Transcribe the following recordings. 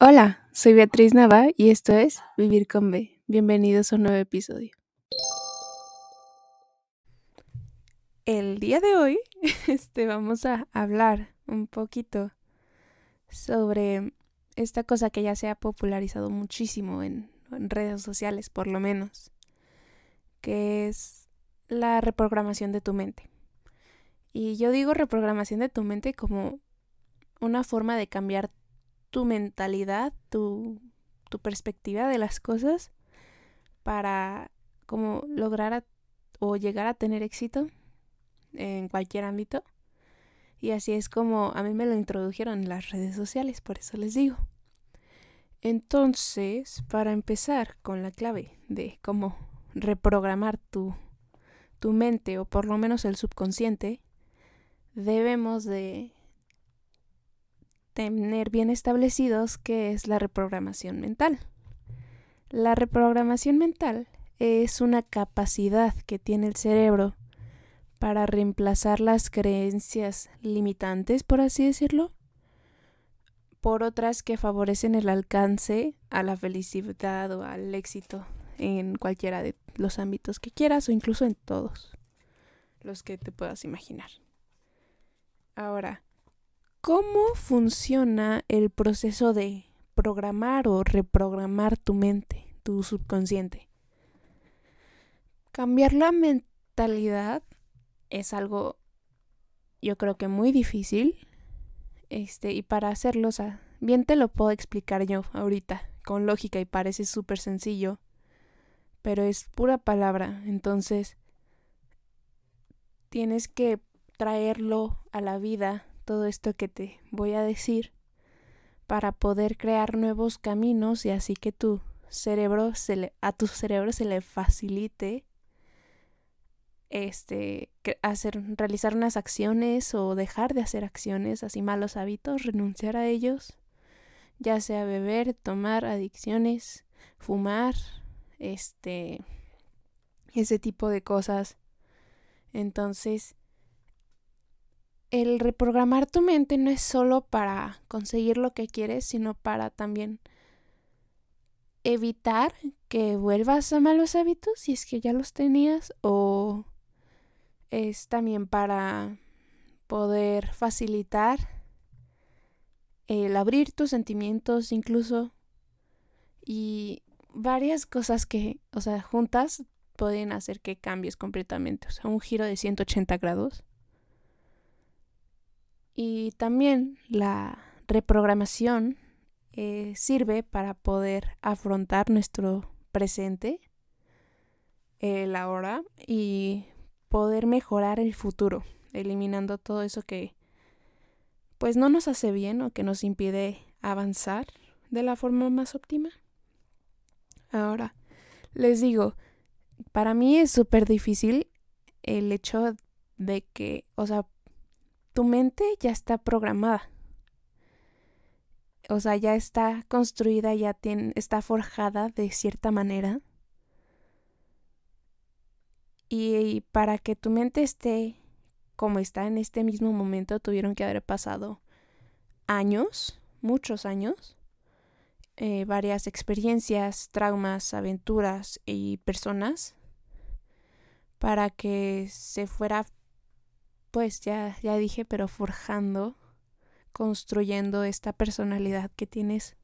Hola, soy Beatriz Nava y esto es Vivir con B. Bienvenidos a un nuevo episodio. El día de hoy este, vamos a hablar un poquito sobre esta cosa que ya se ha popularizado muchísimo en, en redes sociales, por lo menos, que es la reprogramación de tu mente. Y yo digo reprogramación de tu mente como una forma de cambiar tu mentalidad, tu, tu perspectiva de las cosas para como lograr o llegar a tener éxito en cualquier ámbito. Y así es como a mí me lo introdujeron en las redes sociales, por eso les digo. Entonces, para empezar con la clave de cómo reprogramar tu, tu mente o por lo menos el subconsciente, debemos de tener bien establecidos qué es la reprogramación mental. La reprogramación mental es una capacidad que tiene el cerebro para reemplazar las creencias limitantes, por así decirlo, por otras que favorecen el alcance a la felicidad o al éxito en cualquiera de los ámbitos que quieras o incluso en todos los que te puedas imaginar. Ahora, ¿cómo funciona el proceso de programar o reprogramar tu mente, tu subconsciente? Cambiar la mentalidad es algo yo creo que muy difícil. Este, y para hacerlo, o sea, bien te lo puedo explicar yo ahorita, con lógica y parece súper sencillo, pero es pura palabra, entonces tienes que traerlo a la vida, todo esto que te voy a decir, para poder crear nuevos caminos y así que tu cerebro se le, a tu cerebro se le facilite este, hacer, realizar unas acciones o dejar de hacer acciones, así malos hábitos, renunciar a ellos, ya sea beber, tomar, adicciones, fumar, este, ese tipo de cosas. Entonces, el reprogramar tu mente no es solo para conseguir lo que quieres, sino para también evitar que vuelvas a malos hábitos si es que ya los tenías o es también para poder facilitar el abrir tus sentimientos incluso y varias cosas que, o sea, juntas pueden hacer que cambies completamente, o sea, un giro de 180 grados. Y también la reprogramación eh, sirve para poder afrontar nuestro presente, el ahora, y poder mejorar el futuro, eliminando todo eso que pues no nos hace bien o que nos impide avanzar de la forma más óptima. Ahora, les digo, para mí es súper difícil el hecho de que, o sea, tu mente ya está programada. O sea, ya está construida, ya está forjada de cierta manera y para que tu mente esté como está en este mismo momento, tuvieron que haber pasado años, muchos años, eh, varias experiencias, traumas, aventuras y personas para que se fuera, pues ya, ya dije, pero forjando, construyendo esta personalidad que tienes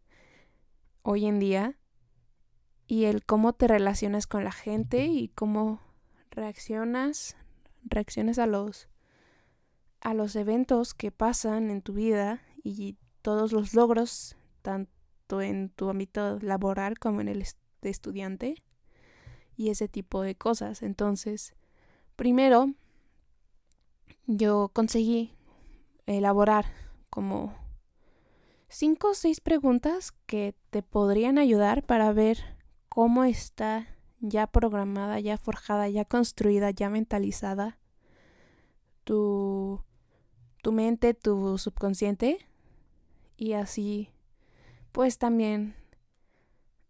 hoy en día y el cómo te relacionas con la gente y cómo reaccionas, reacciones a los a los eventos que pasan en tu vida y todos los logros, tanto en tu ámbito laboral como en el de estudiante y ese tipo de cosas. Entonces, primero yo conseguí elaborar como cinco o seis preguntas que te podrían ayudar para ver cómo está ya programada, ya forjada, ya construida, ya mentalizada, tu, tu mente, tu subconsciente, y así, pues también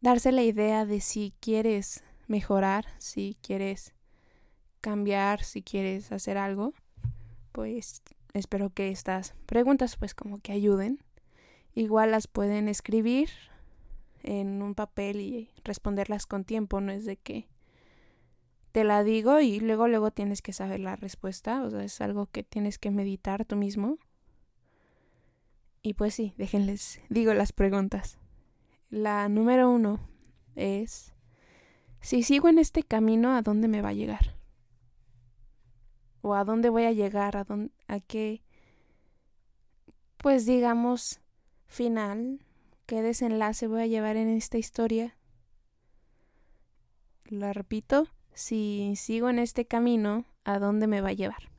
darse la idea de si quieres mejorar, si quieres cambiar, si quieres hacer algo, pues espero que estas preguntas pues como que ayuden Igual las pueden escribir en un papel y responderlas con tiempo, no es de que te la digo y luego luego tienes que saber la respuesta, o sea, es algo que tienes que meditar tú mismo. Y pues sí, déjenles, digo las preguntas. La número uno es, si sigo en este camino, ¿a dónde me va a llegar? ¿O a dónde voy a llegar? ¿A, dónde, a qué, pues digamos, final qué desenlace voy a llevar en esta historia. Lo repito, si sigo en este camino, ¿a dónde me va a llevar?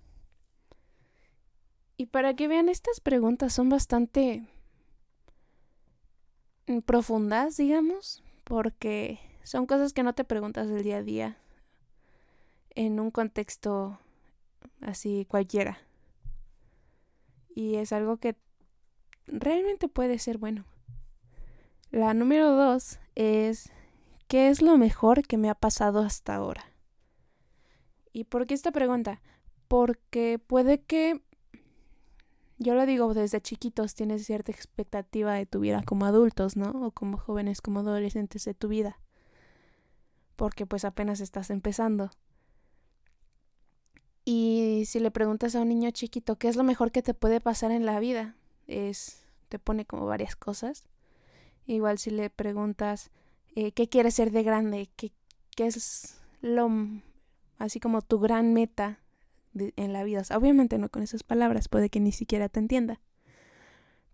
Y para que vean, estas preguntas son bastante profundas, digamos, porque son cosas que no te preguntas del día a día en un contexto así cualquiera. Y es algo que realmente puede ser bueno. La número dos es, ¿qué es lo mejor que me ha pasado hasta ahora? ¿Y por qué esta pregunta? Porque puede que, yo lo digo desde chiquitos, tienes cierta expectativa de tu vida como adultos, ¿no? O como jóvenes, como adolescentes de tu vida. Porque pues apenas estás empezando. Y si le preguntas a un niño chiquito, ¿qué es lo mejor que te puede pasar en la vida? Es, te pone como varias cosas. Igual si le preguntas eh, qué quieres ser de grande, qué, qué es lo así como tu gran meta en la vida. obviamente no con esas palabras, puede que ni siquiera te entienda.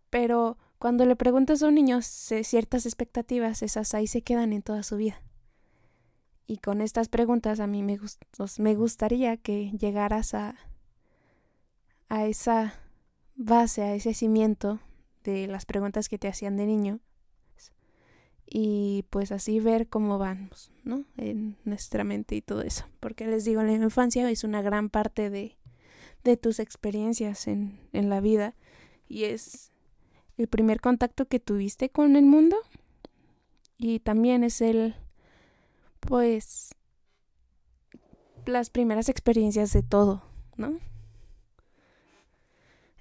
Pero cuando le preguntas a un niño ciertas expectativas, esas ahí se quedan en toda su vida. Y con estas preguntas a mí me, me gustaría que llegaras a, a esa base, a ese cimiento de las preguntas que te hacían de niño y pues así ver cómo vamos, ¿no? En nuestra mente y todo eso. Porque les digo, la infancia es una gran parte de, de tus experiencias en, en la vida y es el primer contacto que tuviste con el mundo y también es el, pues, las primeras experiencias de todo, ¿no?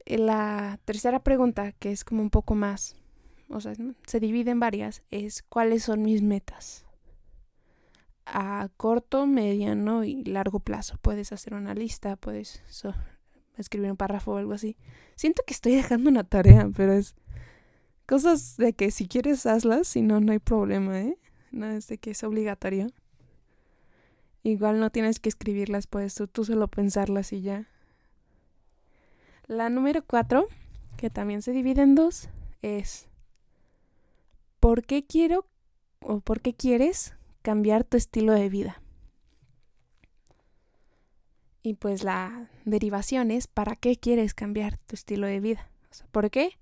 La tercera pregunta, que es como un poco más o sea, se divide en varias, es cuáles son mis metas. A corto, mediano y largo plazo. Puedes hacer una lista, puedes escribir un párrafo o algo así. Siento que estoy dejando una tarea, pero es cosas de que si quieres hazlas, si no, no hay problema, ¿eh? No es de que es obligatorio. Igual no tienes que escribirlas, puedes tú, tú solo pensarlas y ya. La número cuatro, que también se divide en dos, es ¿por qué quiero o por qué quieres cambiar tu estilo de vida? Y pues la derivación es ¿para qué quieres cambiar tu estilo de vida? ¿Por qué?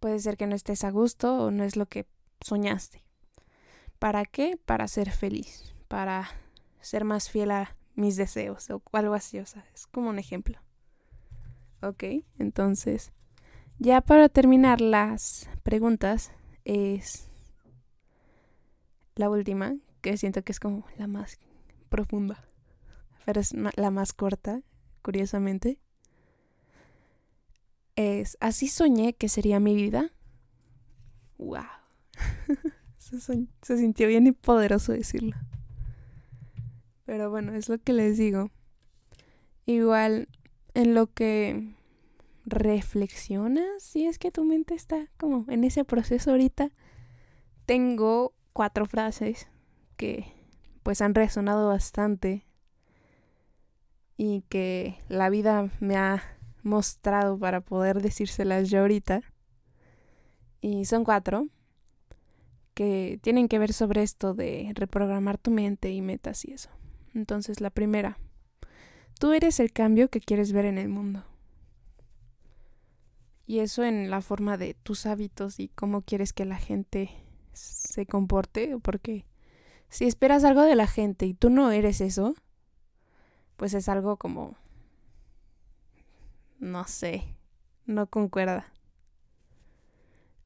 Puede ser que no estés a gusto o no es lo que soñaste. ¿Para qué? Para ser feliz, para ser más fiel a mis deseos o algo así, o sea, es como un ejemplo. Ok, entonces, ya para terminar las preguntas, es la última, que siento que es como la más profunda, pero es la más corta, curiosamente. Es, así soñé que sería mi vida. ¡Wow! se, se sintió bien y poderoso decirlo. Pero bueno, es lo que les digo. Igual en lo que reflexionas, si es que tu mente está como en ese proceso ahorita, tengo cuatro frases que pues han resonado bastante y que la vida me ha mostrado para poder decírselas yo ahorita. Y son cuatro que tienen que ver sobre esto de reprogramar tu mente y metas y eso. Entonces la primera, tú eres el cambio que quieres ver en el mundo. Y eso en la forma de tus hábitos y cómo quieres que la gente se comporte, porque si esperas algo de la gente y tú no eres eso, pues es algo como, no sé, no concuerda.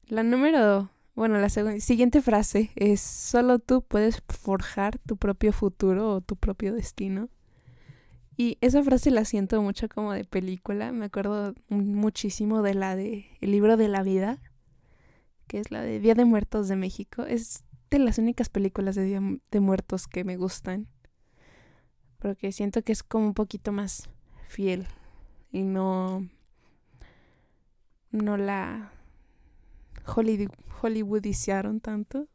La número, bueno, la siguiente frase es, solo tú puedes forjar tu propio futuro o tu propio destino. Y esa frase la siento mucho como de película, me acuerdo muchísimo de la de El libro de la vida que es la de Día de Muertos de México. Es de las únicas películas de Día de Muertos que me gustan. Porque siento que es como un poquito más fiel y no no la hollywoodizaron tanto.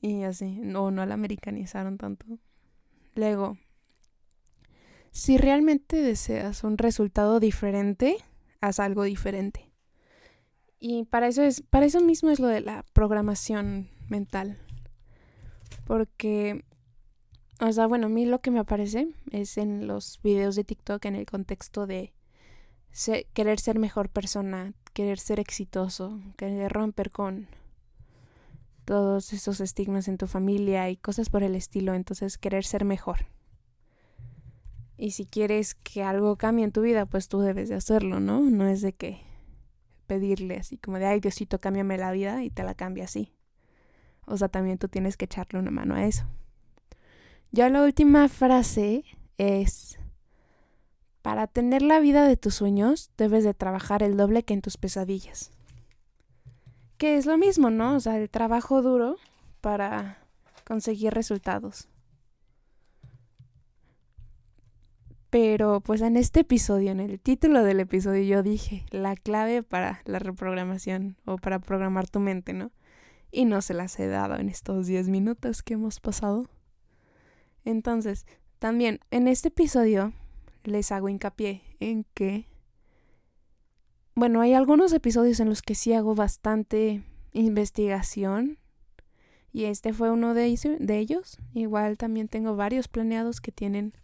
Y así no no la americanizaron tanto. Luego si realmente deseas un resultado diferente haz algo diferente. Y para eso es para eso mismo es lo de la programación mental. Porque o sea, bueno, a mí lo que me aparece es en los videos de TikTok en el contexto de querer ser mejor persona, querer ser exitoso, querer romper con todos esos estigmas en tu familia y cosas por el estilo, entonces querer ser mejor. Y si quieres que algo cambie en tu vida, pues tú debes de hacerlo, ¿no? No es de que pedirle así como de, ay Diosito, cámbiame la vida y te la cambia así. O sea, también tú tienes que echarle una mano a eso. Ya la última frase es, para tener la vida de tus sueños debes de trabajar el doble que en tus pesadillas. Que es lo mismo, ¿no? O sea, el trabajo duro para conseguir resultados. Pero pues en este episodio, en el título del episodio, yo dije la clave para la reprogramación o para programar tu mente, ¿no? Y no se las he dado en estos 10 minutos que hemos pasado. Entonces, también en este episodio les hago hincapié en que, bueno, hay algunos episodios en los que sí hago bastante investigación y este fue uno de, ellos. Igual también tengo varios planeados que tienen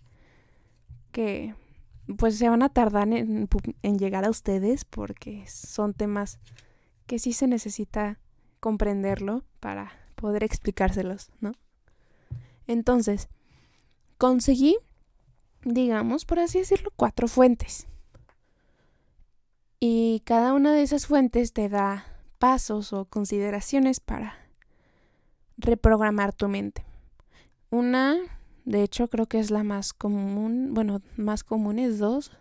que, pues se van a tardar en, en llegar a ustedes porque son temas que sí se necesita comprenderlo para poder explicárselos, ¿no? Entonces, conseguí, digamos, por así decirlo, cuatro fuentes. Y cada una de esas fuentes te da pasos o consideraciones para reprogramar tu mente. Una, de hecho, creo que es la más común, bueno, más común es dos.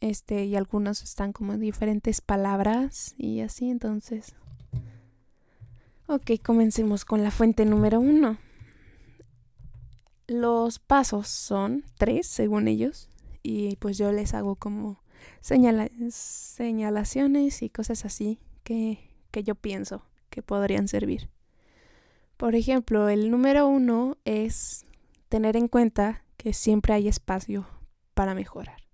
Este, y algunos están como diferentes palabras y así, entonces. Ok, comencemos con la fuente número uno. Los pasos son tres, según ellos, y pues yo les hago como señalaciones y cosas así que, que yo pienso que podrían servir. Por ejemplo, el número uno es tener en cuenta que siempre hay espacio para mejorar.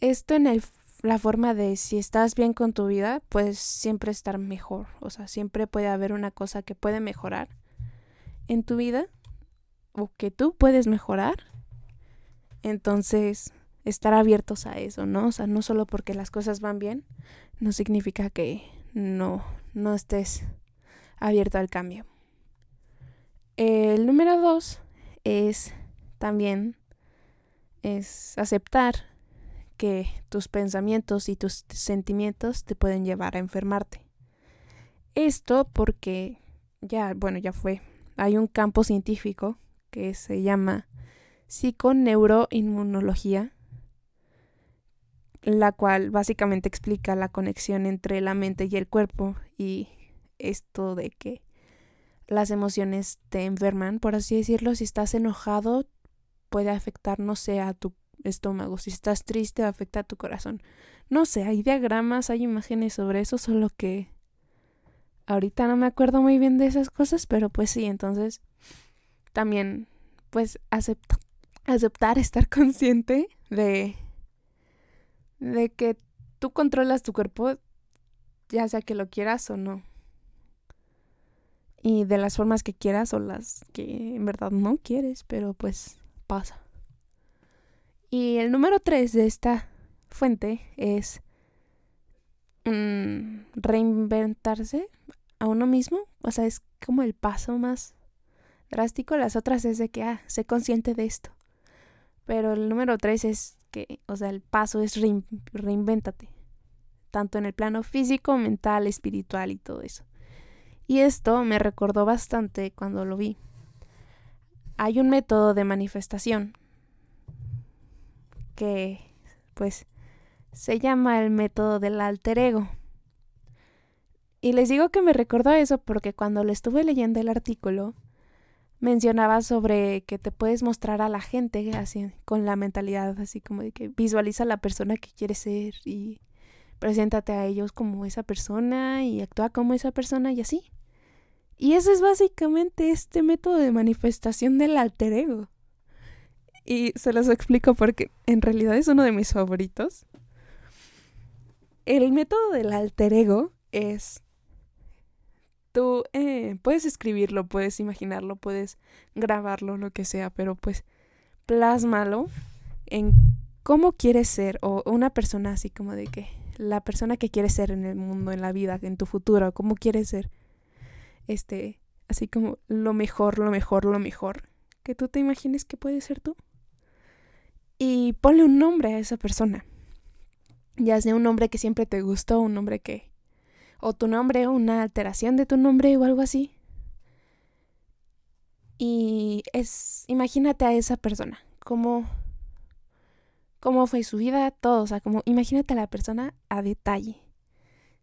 Esto en el, la forma de si estás bien con tu vida, puedes siempre estar mejor. O sea, siempre puede haber una cosa que puede mejorar en tu vida que tú puedes mejorar, entonces estar abiertos a eso, ¿no? O sea, no solo porque las cosas van bien, no significa que no, no estés abierto al cambio. El número dos es también es aceptar que tus pensamientos y tus sentimientos te pueden llevar a enfermarte. Esto porque ya, bueno, ya fue. Hay un campo científico que se llama psiconeuroinmunología, la cual básicamente explica la conexión entre la mente y el cuerpo y esto de que las emociones te enferman, por así decirlo, si estás enojado puede afectar, no sé, a tu estómago, si estás triste afecta a tu corazón. No sé, hay diagramas, hay imágenes sobre eso, solo que ahorita no me acuerdo muy bien de esas cosas, pero pues sí, entonces también pues aceptar, estar consciente de, de que tú controlas tu cuerpo, ya sea que lo quieras o no. Y de las formas que quieras o las que en verdad no quieres, pero pues pasa. Y el número tres de esta fuente es mm, reinventarse a uno mismo. O sea, es como el paso más drástico, las otras es de que, ah, sé consciente de esto. Pero el número tres es que, o sea, el paso es reinvéntate, tanto en el plano físico, mental, espiritual y todo eso. Y esto me recordó bastante cuando lo vi. Hay un método de manifestación que, pues, se llama el método del alter ego. Y les digo que me recordó eso porque cuando le estuve leyendo el artículo, mencionaba sobre que te puedes mostrar a la gente así, con la mentalidad así como de que visualiza a la persona que quieres ser y preséntate a ellos como esa persona y actúa como esa persona y así. Y ese es básicamente este método de manifestación del alter ego. Y se los explico porque en realidad es uno de mis favoritos. El método del alter ego es tú eh, puedes escribirlo, puedes imaginarlo, puedes grabarlo, lo que sea, pero pues plásmalo en cómo quieres ser o una persona así como de que la persona que quieres ser en el mundo, en la vida, en tu futuro, cómo quieres ser. Este, así como lo mejor, lo mejor, lo mejor que tú te imagines que puede ser tú. Y ponle un nombre a esa persona. Ya sea un nombre que siempre te gustó, un nombre que o tu nombre una alteración de tu nombre o algo así. Y es, imagínate a esa persona, cómo, cómo fue su vida, todo, o sea, como imagínate a la persona a detalle.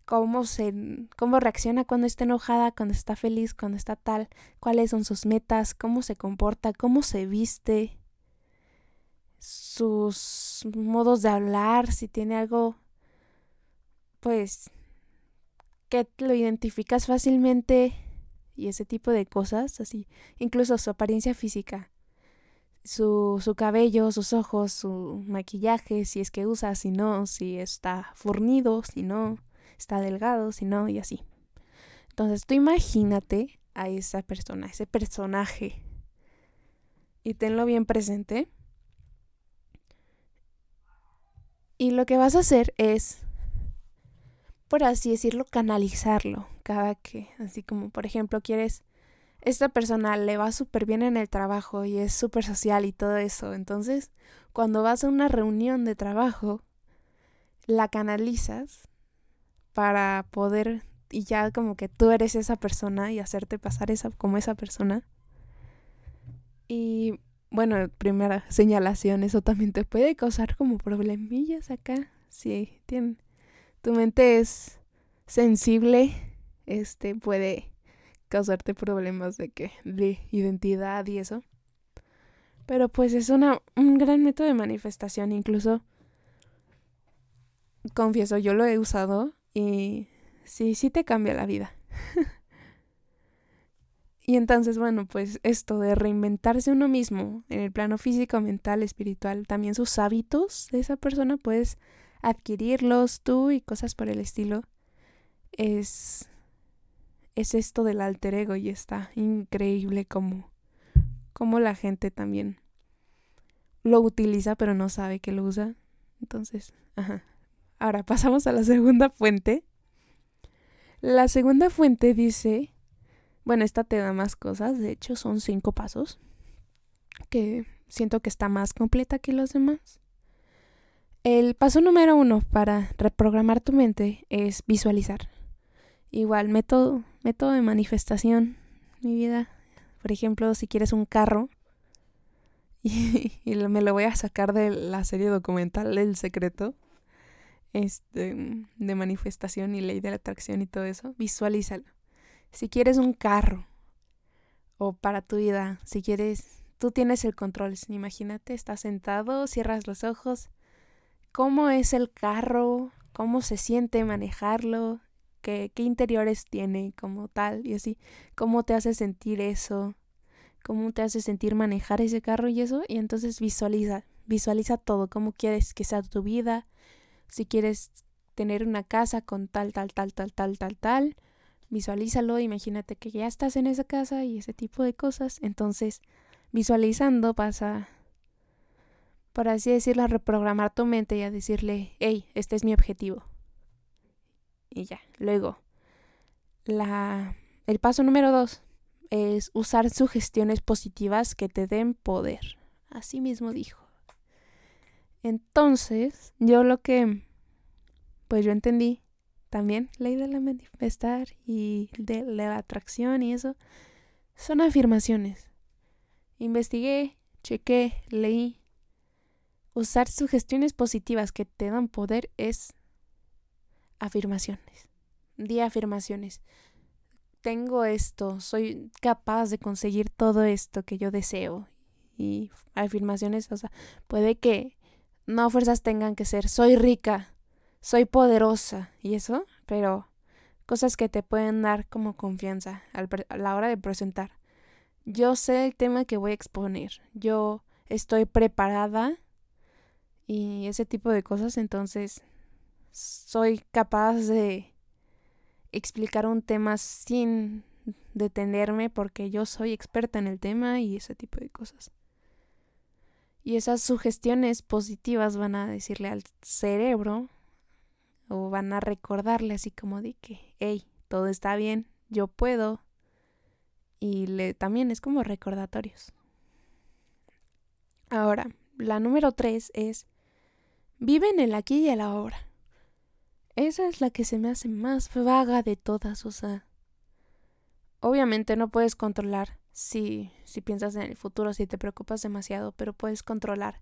Cómo se cómo reacciona cuando está enojada, cuando está feliz, cuando está tal, cuáles son sus metas, cómo se comporta, cómo se viste, sus modos de hablar, si tiene algo pues lo identificas fácilmente y ese tipo de cosas, así, incluso su apariencia física, su, su cabello, sus ojos, su maquillaje, si es que usa, si no, si está fornido, si no, está delgado, si no, y así. Entonces tú imagínate a esa persona, ese personaje, y tenlo bien presente. Y lo que vas a hacer es así decirlo, canalizarlo cada que, así como por ejemplo quieres, esta persona le va súper bien en el trabajo y es súper social y todo eso, entonces cuando vas a una reunión de trabajo, la canalizas para poder y ya como que tú eres esa persona y hacerte pasar esa como esa persona. Y bueno, primera señalación, eso también te puede causar como problemillas acá. Sí, tiene, tu mente es sensible, este puede causarte problemas de que de identidad y eso. Pero pues es una, un gran método de manifestación, incluso confieso, yo lo he usado y sí, sí te cambia la vida. y entonces, bueno, pues esto de reinventarse uno mismo en el plano físico, mental, espiritual, también sus hábitos de esa persona, pues adquirirlos tú y cosas por el estilo, es, es esto del alter ego y está increíble como, como la gente también lo utiliza pero no sabe que lo usa. Entonces, ajá. Ahora pasamos a la segunda fuente. La segunda fuente dice, bueno, esta te da más cosas, de hecho son cinco pasos, que siento que está más completa que los demás. El paso número uno para reprogramar tu mente es visualizar. Igual, método, método de manifestación, mi vida. Por ejemplo, si quieres un carro, y, me lo voy a sacar de la serie documental El Secreto, este, de manifestación y ley de la atracción y todo eso, visualízalo. Si quieres un carro, o para tu vida, si quieres, tú tienes el control. Imagínate, estás sentado, cierras los ojos cómo es el carro, cómo se siente manejarlo, qué, qué interiores tiene como tal y así, cómo te hace sentir eso, cómo te hace sentir manejar ese carro y eso, y entonces visualiza, visualiza todo, cómo quieres que sea tu vida, si quieres tener una casa con tal, tal, tal, tal, tal, tal, tal, visualízalo, imagínate que ya estás en esa casa y ese tipo de cosas, entonces visualizando pasa por así decirlo, a reprogramar tu mente y a decirle, hey, este es mi objetivo. Y ya, luego, la, el paso número dos es usar sugestiones positivas que te den poder. Así mismo dijo. Entonces, yo lo que, pues yo entendí también, ley de la manifestar y de la atracción y eso, son afirmaciones. Investigué, chequé, leí usar sugestiones positivas que te dan poder es afirmaciones. Di afirmaciones. Tengo esto, soy capaz de conseguir todo esto que yo deseo. Y afirmaciones, o sea, puede que no fuerzas tengan que ser soy rica, soy poderosa y eso, pero cosas que te pueden dar como confianza a la hora de presentar. Yo sé el tema que voy a exponer, yo estoy preparada y ese tipo de cosas, entonces soy capaz de explicar un tema sin detenerme porque yo soy experta en el tema y ese tipo de cosas. Y esas sugestiones positivas van a decirle al cerebro o van a recordarle así como de que, hey, todo está bien, yo puedo. Y le, también es como recordatorios. Ahora, la número tres es vive en el aquí y el ahora. Esa es la que se me hace más vaga de todas, o sea. Obviamente no puedes controlar si, si piensas en el futuro, si te preocupas demasiado, pero puedes controlar.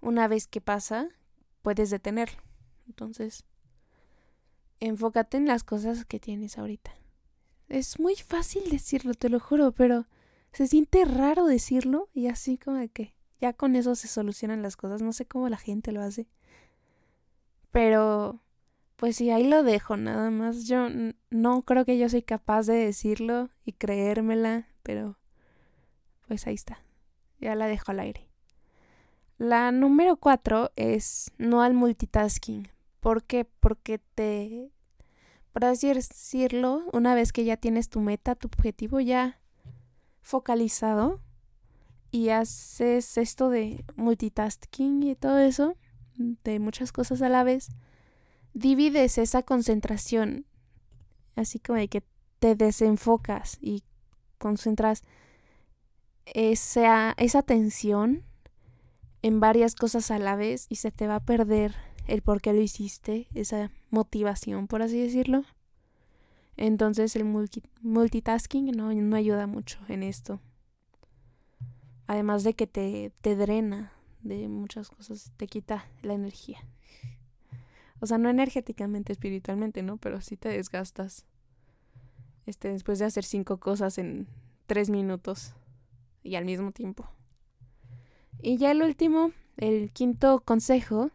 Una vez que pasa, puedes detenerlo. Entonces, enfócate en las cosas que tienes ahorita. Es muy fácil decirlo, te lo juro, pero se siente raro decirlo y así como de que ya con eso se solucionan las cosas. No sé cómo la gente lo hace. Pero, pues sí, ahí lo dejo nada más. Yo no creo que yo soy capaz de decirlo y creérmela, pero pues ahí está. Ya la dejo al aire. La número cuatro es no al multitasking. ¿Por qué? Porque te, por así decirlo, una vez que ya tienes tu meta, tu objetivo ya focalizado y haces esto de multitasking y todo eso, de muchas cosas a la vez, divides esa concentración, así como de que te desenfocas y concentras esa, esa atención en varias cosas a la vez y se te va a perder el por qué lo hiciste, esa motivación, por así decirlo. Entonces el multitasking no, no, ayuda mucho en esto. Además de que te, te drena de muchas cosas, te quita la energía. O sea, no energéticamente, espiritualmente, ¿no? Pero sí te desgastas. Este, después de hacer cinco cosas en tres minutos y al mismo tiempo. Y ya el último, el quinto consejo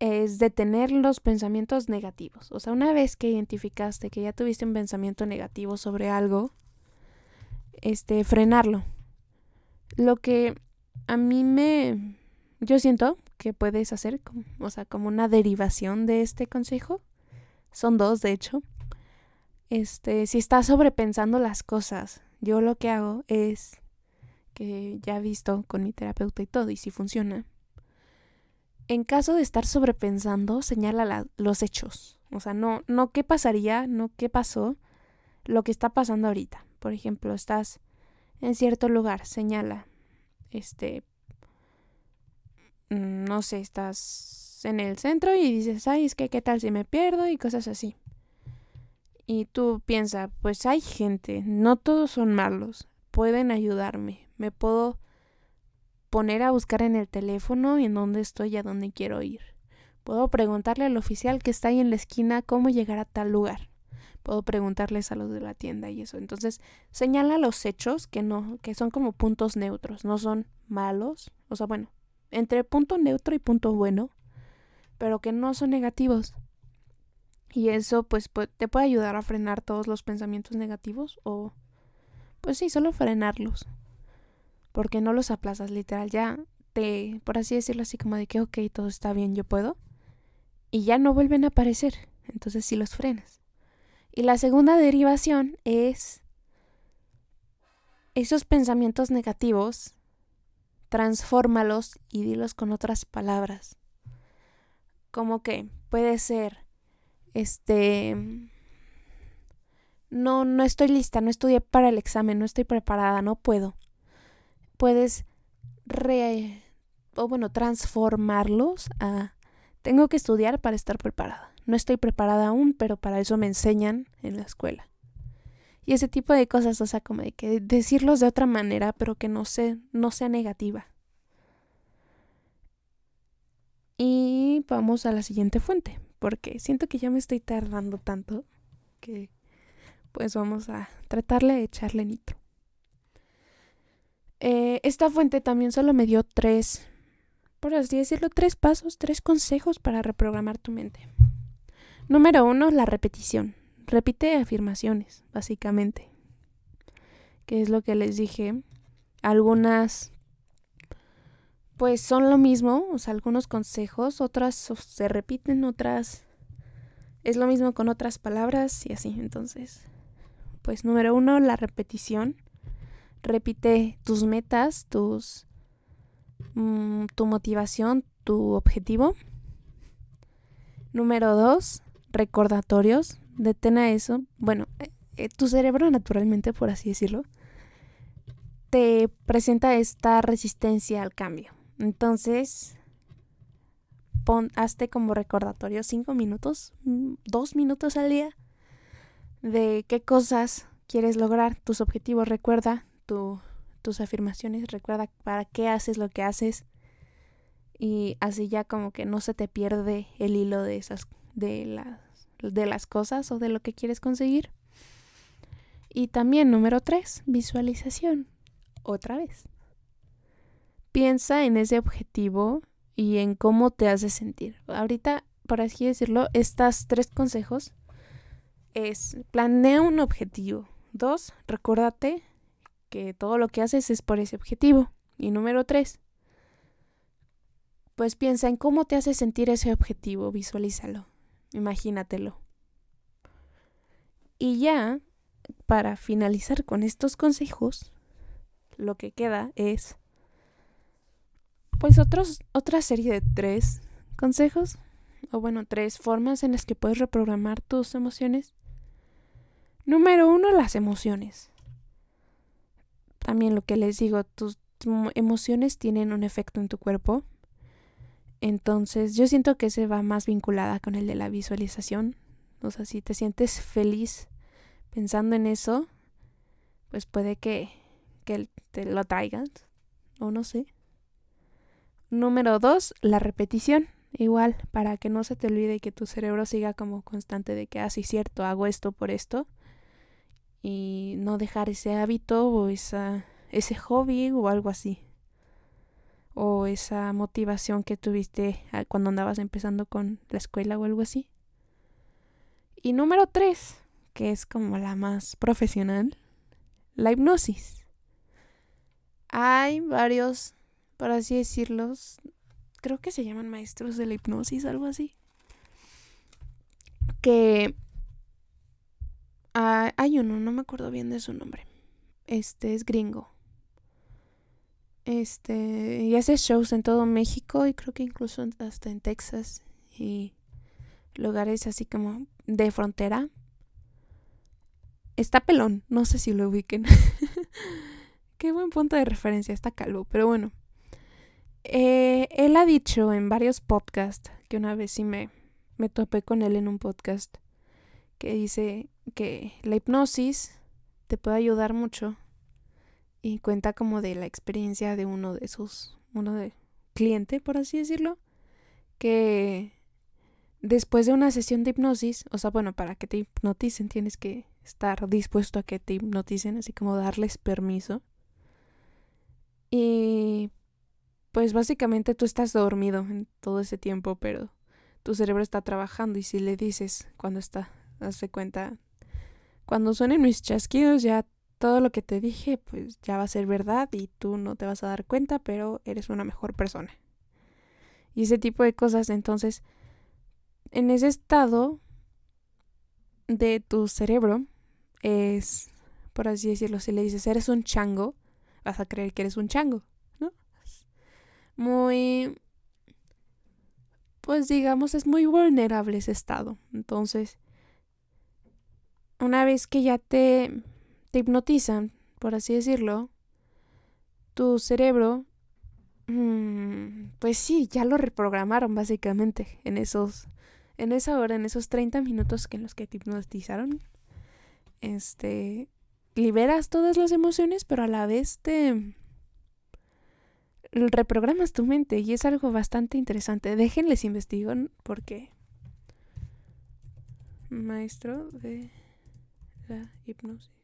es detener los pensamientos negativos. O sea, una vez que identificaste que ya tuviste un pensamiento negativo sobre algo, este, frenarlo. Lo que a mí me, yo siento que puedes hacer, o sea, como una derivación de este consejo, son dos, de hecho. Este, si estás sobrepensando las cosas, yo lo que hago es que ya he visto con mi terapeuta y todo, y si funciona, en caso de estar sobrepensando, señala los hechos. O sea, no, no qué pasaría, no qué pasó, lo que está pasando ahorita. Por ejemplo, estás en cierto lugar, señala, este, mm, no sé, estás en el centro y dices, ay, es que qué tal si me pierdo y cosas así. Y tú piensas, pues hay gente, no todos son malos, pueden ayudarme, me puedo poner a buscar en el teléfono en dónde estoy y a dónde quiero ir. Puedo preguntarle al oficial que está ahí en la esquina cómo llegar a tal lugar. Puedo preguntarles a los de la tienda y eso. Entonces, señala los hechos que no, que son como puntos neutros, no son malos, o sea, bueno, entre punto neutro y punto bueno, pero que no son negativos. Y eso pues te puede ayudar a frenar todos los pensamientos negativos o pues sí, solo frenarlos porque no los aplazas literal, ya te, por así decirlo así como de que, ok, todo está bien, yo puedo, y ya no vuelven a aparecer, entonces sí los frenas. Y la segunda derivación es esos pensamientos negativos, transfórmalos y dilos con otras palabras. Como que puede ser, este, no, no estoy lista, no estudié para el examen, no estoy preparada, no puedo puedes re, o bueno, transformarlos a tengo que estudiar para estar preparada. No estoy preparada aún, pero para eso me enseñan en la escuela. Y ese tipo de cosas, o sea, como de que decirlos de otra manera, pero que no, no sea negativa. Y vamos a la siguiente fuente, porque siento que ya me estoy tardando tanto que pues vamos a tratarle de echarle nitro. Eh, esta fuente también solo me dio tres, por así decirlo, tres pasos, tres consejos para reprogramar tu mente. Número uno, la repetición. Repite afirmaciones, básicamente. Que es lo que les dije. Algunas pues son lo mismo, o sea, algunos consejos, otras se repiten, otras es lo mismo con otras palabras y así. Entonces, pues número uno, la repetición. Repite tus metas, tus, mm, tu motivación, tu objetivo. Número dos, recordatorios. Detén a eso. Bueno, eh, eh, tu cerebro naturalmente, por así decirlo, te presenta esta resistencia al cambio. Entonces, pon, hazte como recordatorio cinco minutos, mm, dos minutos al día de qué cosas quieres lograr, tus objetivos. Recuerda tus afirmaciones, recuerda para qué haces lo que haces y así ya como que no se te pierde el hilo de esas de las de las cosas o de lo que quieres conseguir. Y también número tres, visualización. Otra vez. Piensa en ese objetivo y en cómo te hace sentir. Ahorita, por así decirlo, estas tres consejos es planea un objetivo. Dos, recuérdate que todo lo que haces es por ese objetivo. Y número tres, pues piensa en cómo te hace sentir ese objetivo, visualízalo, imagínatelo. Y ya, para finalizar con estos consejos, lo que queda es pues otros, otra serie de tres consejos, o bueno, tres formas en las que puedes reprogramar tus emociones. Número uno, las emociones. También lo que les digo, tus emociones tienen un efecto en tu cuerpo. Entonces, yo siento que se va más vinculada con el de la visualización. O sea, si te sientes feliz pensando en eso, pues puede que, que te lo traigas. O no sé. Número dos, la repetición. Igual, para que no se te olvide que tu cerebro siga como constante de que, ah, sí, cierto, hago esto por esto. Y no dejar ese hábito o esa, ese hobby o algo así. O esa motivación que tuviste ah, cuando andabas empezando con la escuela o algo así. Y número tres, que es como la más profesional, la hipnosis. Hay varios por así decirlos, creo que se llaman maestros de la hipnosis, algo así. Que ah, hay uno, no me acuerdo bien de su nombre. Este es gringo. Este, y hace shows en todo México y creo que incluso hasta en Texas y lugares así como de frontera. Está pelón, no sé si lo ubiquen. Qué buen punto de referencia, está calvo, pero bueno. Eh, él ha dicho en varios podcasts, que una vez sí me, me topé con él en un podcast, que dice que la hipnosis te puede ayudar mucho y cuenta como de la experiencia de uno de sus, uno de cliente, por así decirlo, que después de una sesión de hipnosis, o sea, bueno, para que te hipnoticen tienes que estar dispuesto a que te hipnoticen, así como darles permiso. Y pues básicamente tú estás dormido en todo ese tiempo, pero tu cerebro está trabajando y si le dices cuando está, hazte cuenta, cuando suenen mis chasquidos ya todo lo que te dije pues ya va a ser verdad y tú no te vas a dar cuenta, pero eres una mejor persona. Y ese tipo de cosas, entonces, en ese estado de tu cerebro es, por así decirlo, si le dices eres un chango, vas a creer que eres un chango muy, pues digamos, es muy vulnerable ese estado. Entonces, una vez que ya te, te hipnotizan, por así decirlo, tu cerebro, mm, pues sí, ya lo reprogramaron básicamente en esos, en esa hora, en esos 30 minutos que en los que te hipnotizaron. Este, liberas todas las emociones, pero a la vez te reprogramas tu mente y es algo bastante interesante. Déjenles investigo porque maestro de la hipnosis.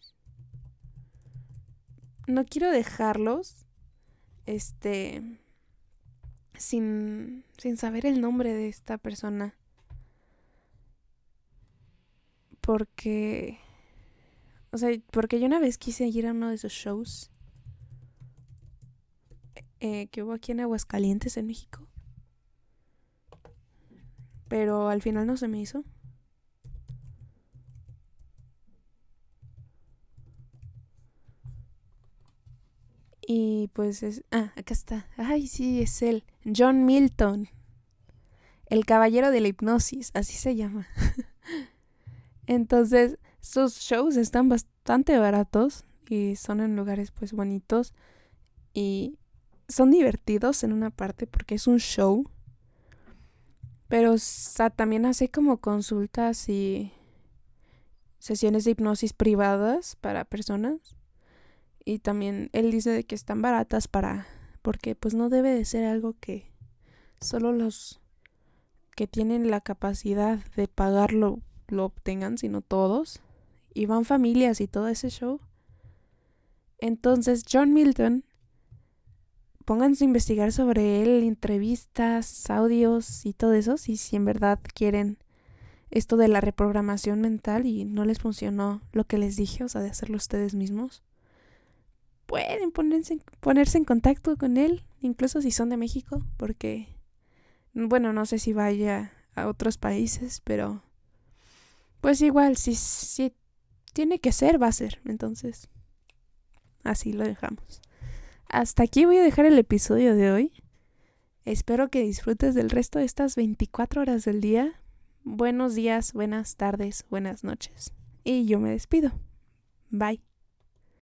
No quiero dejarlos este sin sin saber el nombre de esta persona. Porque o sea, porque yo una vez quise ir a uno de esos shows eh, que hubo aquí en Aguascalientes, en México. Pero al final no se me hizo. Y pues es... Ah, acá está. Ay, sí, es él. John Milton. El caballero de la hipnosis, así se llama. Entonces, sus shows están bastante baratos y son en lugares pues bonitos y son divertidos en una parte porque es un show. Pero también hace como consultas y sesiones de hipnosis privadas para personas. Y también él dice que están baratas para porque pues no debe de ser algo que solo los que tienen la capacidad de pagarlo lo obtengan, sino todos y van familias y todo ese show. Entonces, John Milton, pónganse a investigar sobre él, entrevistas, audios y todo eso, si, si en verdad quieren esto de la reprogramación mental y no les funcionó lo que les dije, o sea, de hacerlo ustedes mismos. Pueden ponerse, ponerse en contacto con él, incluso si son de México, porque, bueno, no sé si vaya a otros países, pero pues igual, si, si tiene que ser, va a ser. Entonces, así lo dejamos. Hasta aquí voy a dejar el episodio de hoy. Espero que disfrutes del resto de estas 24 horas del día. Buenos días, buenas tardes, buenas noches. Y yo me despido. Bye.